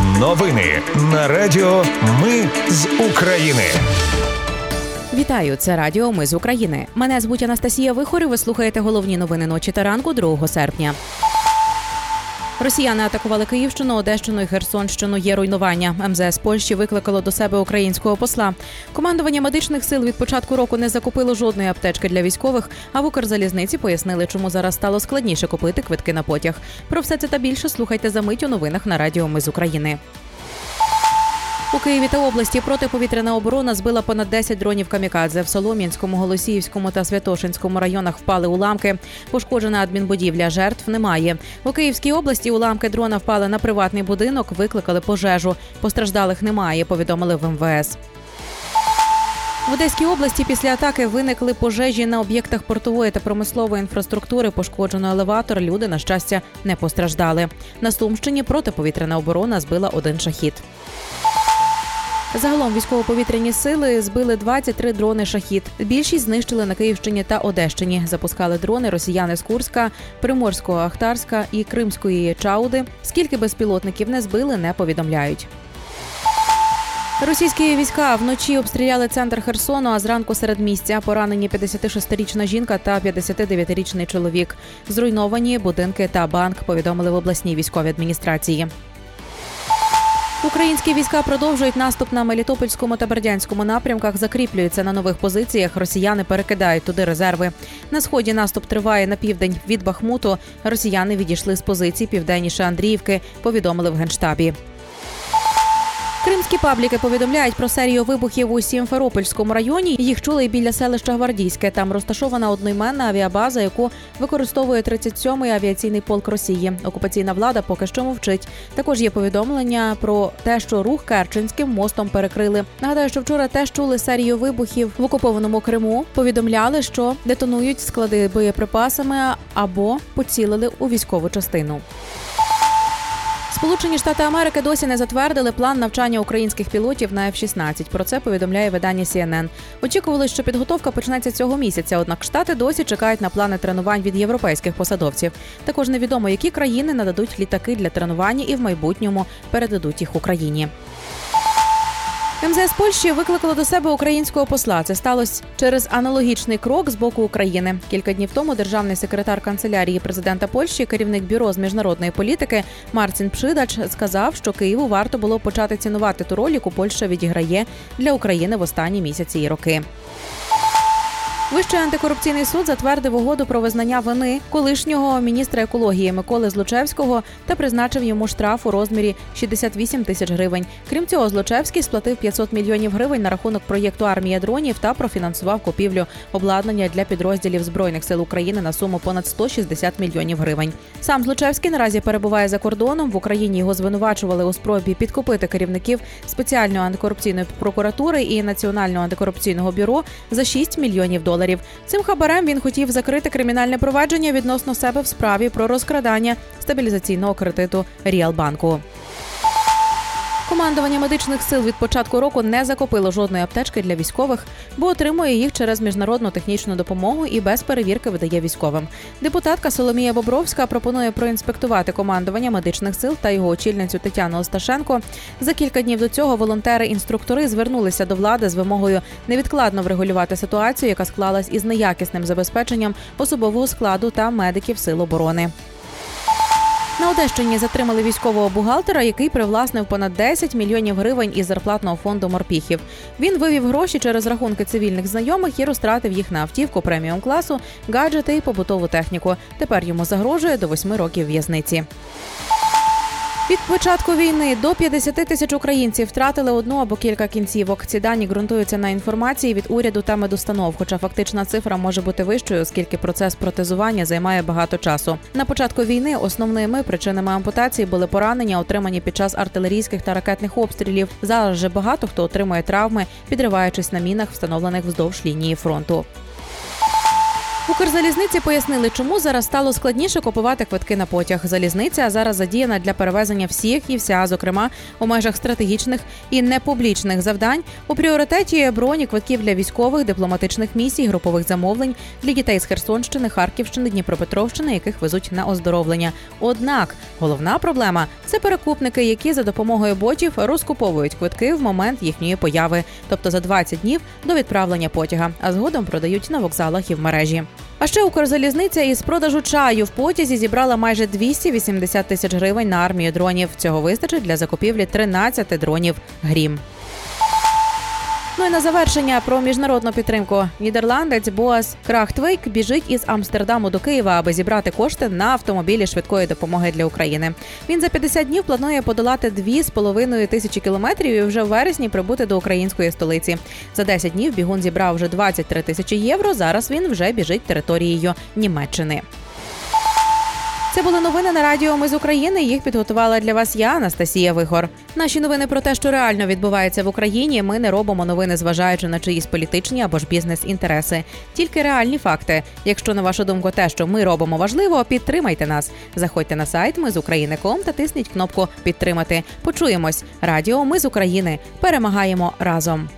Новини на Радіо Ми з України. Вітаю, це Радіо Ми з України. Мене звуть Анастасія Вихор і Ви слухаєте головні новини ночі та ранку 2 серпня. Росіяни атакували Київщину, Одещину і Херсонщину. Є руйнування. МЗС Польщі викликало до себе українського посла. Командування медичних сил від початку року не закупило жодної аптечки для військових. А в Укрзалізниці пояснили, чому зараз стало складніше купити квитки на потяг. Про все це та більше слухайте за мить у новинах на Радіо Ми з України. У Києві та області протиповітряна оборона збила понад 10 дронів камікадзе. В Солом'янському, Голосіївському та Святошинському районах впали уламки. Пошкоджена адмінбудівля. Жертв немає. У Київській області уламки дрона впали на приватний будинок, викликали пожежу. Постраждалих немає. Повідомили в МВС. В Одеській області після атаки виникли пожежі на об'єктах портової та промислової інфраструктури. Пошкоджено елеватор. Люди на щастя не постраждали. На Сумщині протиповітряна оборона збила один шахід. Загалом військово-повітряні сили збили 23 дрони шахід. Більшість знищили на Київщині та Одещині. Запускали дрони росіяни з Курська, Приморського Ахтарська і Кримської Чауди. Скільки безпілотників не збили, не повідомляють. Російські війська вночі обстріляли центр Херсону, а зранку серед місця поранені 56-річна жінка та 59-річний чоловік. Зруйновані будинки та банк повідомили в обласній військовій адміністрації. Українські війська продовжують наступ на Мелітопольському та Бердянському напрямках. Закріплюються на нових позиціях. Росіяни перекидають туди резерви. На сході наступ триває на південь від Бахмуту. Росіяни відійшли з позицій південніше Андріївки. Повідомили в генштабі. Кримські пабліки повідомляють про серію вибухів у Сімферопольському районі. Їх чули і біля селища Гвардійське. Там розташована одноіменна авіабаза, яку використовує 37-й авіаційний полк Росії. Окупаційна влада поки що мовчить. Також є повідомлення про те, що рух Керченським мостом перекрили. Нагадаю, що вчора теж чули серію вибухів в окупованому Криму. Повідомляли, що детонують склади боєприпасами або поцілили у військову частину. Сполучені Штати Америки досі не затвердили план навчання українських пілотів на F-16. Про це повідомляє видання CNN. Очікували, що підготовка почнеться цього місяця. Однак штати досі чекають на плани тренувань від європейських посадовців. Також невідомо, які країни нададуть літаки для тренування і в майбутньому передадуть їх Україні. МЗС Польщі викликало до себе українського посла. Це сталося через аналогічний крок з боку України. Кілька днів тому державний секретар канцелярії президента Польщі, керівник бюро з міжнародної політики Марцін Пшидач, сказав, що Києву варто було почати цінувати ту роль, яку Польща відіграє для України в останні місяці і роки. Вищий антикорупційний суд затвердив угоду про визнання вини колишнього міністра екології Миколи Злочевського та призначив йому штраф у розмірі 68 тисяч гривень. Крім цього, Злочевський сплатив 500 мільйонів гривень на рахунок проєкту армія дронів та профінансував купівлю обладнання для підрозділів збройних сил України на суму понад 160 мільйонів гривень. Сам Злочевський наразі перебуває за кордоном. В Україні його звинувачували у спробі підкупити керівників спеціальної антикорупційної прокуратури і національного антикорупційного бюро за 6 мільйонів доларів доларів. Цим хабарем він хотів закрити кримінальне провадження відносно себе в справі про розкрадання стабілізаційного кредиту Ріалбанку. Командування медичних сил від початку року не закупило жодної аптечки для військових, бо отримує їх через міжнародну технічну допомогу і без перевірки видає військовим. Депутатка Соломія Бобровська пропонує проінспектувати командування медичних сил та його очільницю Тетяну Осташенко. За кілька днів до цього волонтери-інструктори звернулися до влади з вимогою невідкладно врегулювати ситуацію, яка склалась із неякісним забезпеченням особового складу та медиків сил оборони. На Одещині затримали військового бухгалтера, який привласнив понад 10 мільйонів гривень із зарплатного фонду морпіхів. Він вивів гроші через рахунки цивільних знайомих і розтратив їх на автівку преміум класу, гаджети і побутову техніку. Тепер йому загрожує до 8 років в'язниці. Від початку війни до 50 тисяч українців втратили одну або кілька кінцівок. Ці дані ґрунтуються на інформації від уряду та медустанов, хоча фактична цифра може бути вищою, оскільки процес протезування займає багато часу. На початку війни основними причинами ампутації були поранення, отримані під час артилерійських та ракетних обстрілів. Зараз же багато хто отримує травми, підриваючись на мінах, встановлених вздовж лінії фронту. Укрзалізниці пояснили, чому зараз стало складніше купувати квитки на потяг. Залізниця зараз задіяна для перевезення всіх і вся, зокрема у межах стратегічних і непублічних завдань. У пріоритеті броні квитків для військових, дипломатичних місій, групових замовлень для дітей з Херсонщини, Харківщини, Дніпропетровщини, яких везуть на оздоровлення. Однак головна проблема це перекупники, які за допомогою ботів розкуповують квитки в момент їхньої появи, тобто за 20 днів до відправлення потяга, а згодом продають на вокзалах і в мережі. А ще Укрзалізниця із продажу чаю в потязі зібрала майже 280 тисяч гривень на армію дронів. Цього вистачить для закупівлі 13 дронів Грім. Ну і на завершення про міжнародну підтримку. Нідерландець Боас Крахтвейк біжить із Амстердаму до Києва, аби зібрати кошти на автомобілі швидкої допомоги для України. Він за 50 днів планує подолати 2,5 тисячі кілометрів і вже в вересні прибути до української столиці. За 10 днів бігун зібрав вже 23 тисячі євро. Зараз він вже біжить територією Німеччини. Це були новини на радіо. Ми з України. Їх підготувала для вас я, Анастасія Вигор. Наші новини про те, що реально відбувається в Україні. Ми не робимо новини, зважаючи на чиїсь політичні або ж бізнес-інтереси. Тільки реальні факти. Якщо на вашу думку, те, що ми робимо важливо, підтримайте нас. Заходьте на сайт Ми з України.ком та тисніть кнопку Підтримати. Почуємось. Радіо Ми з України. Перемагаємо разом.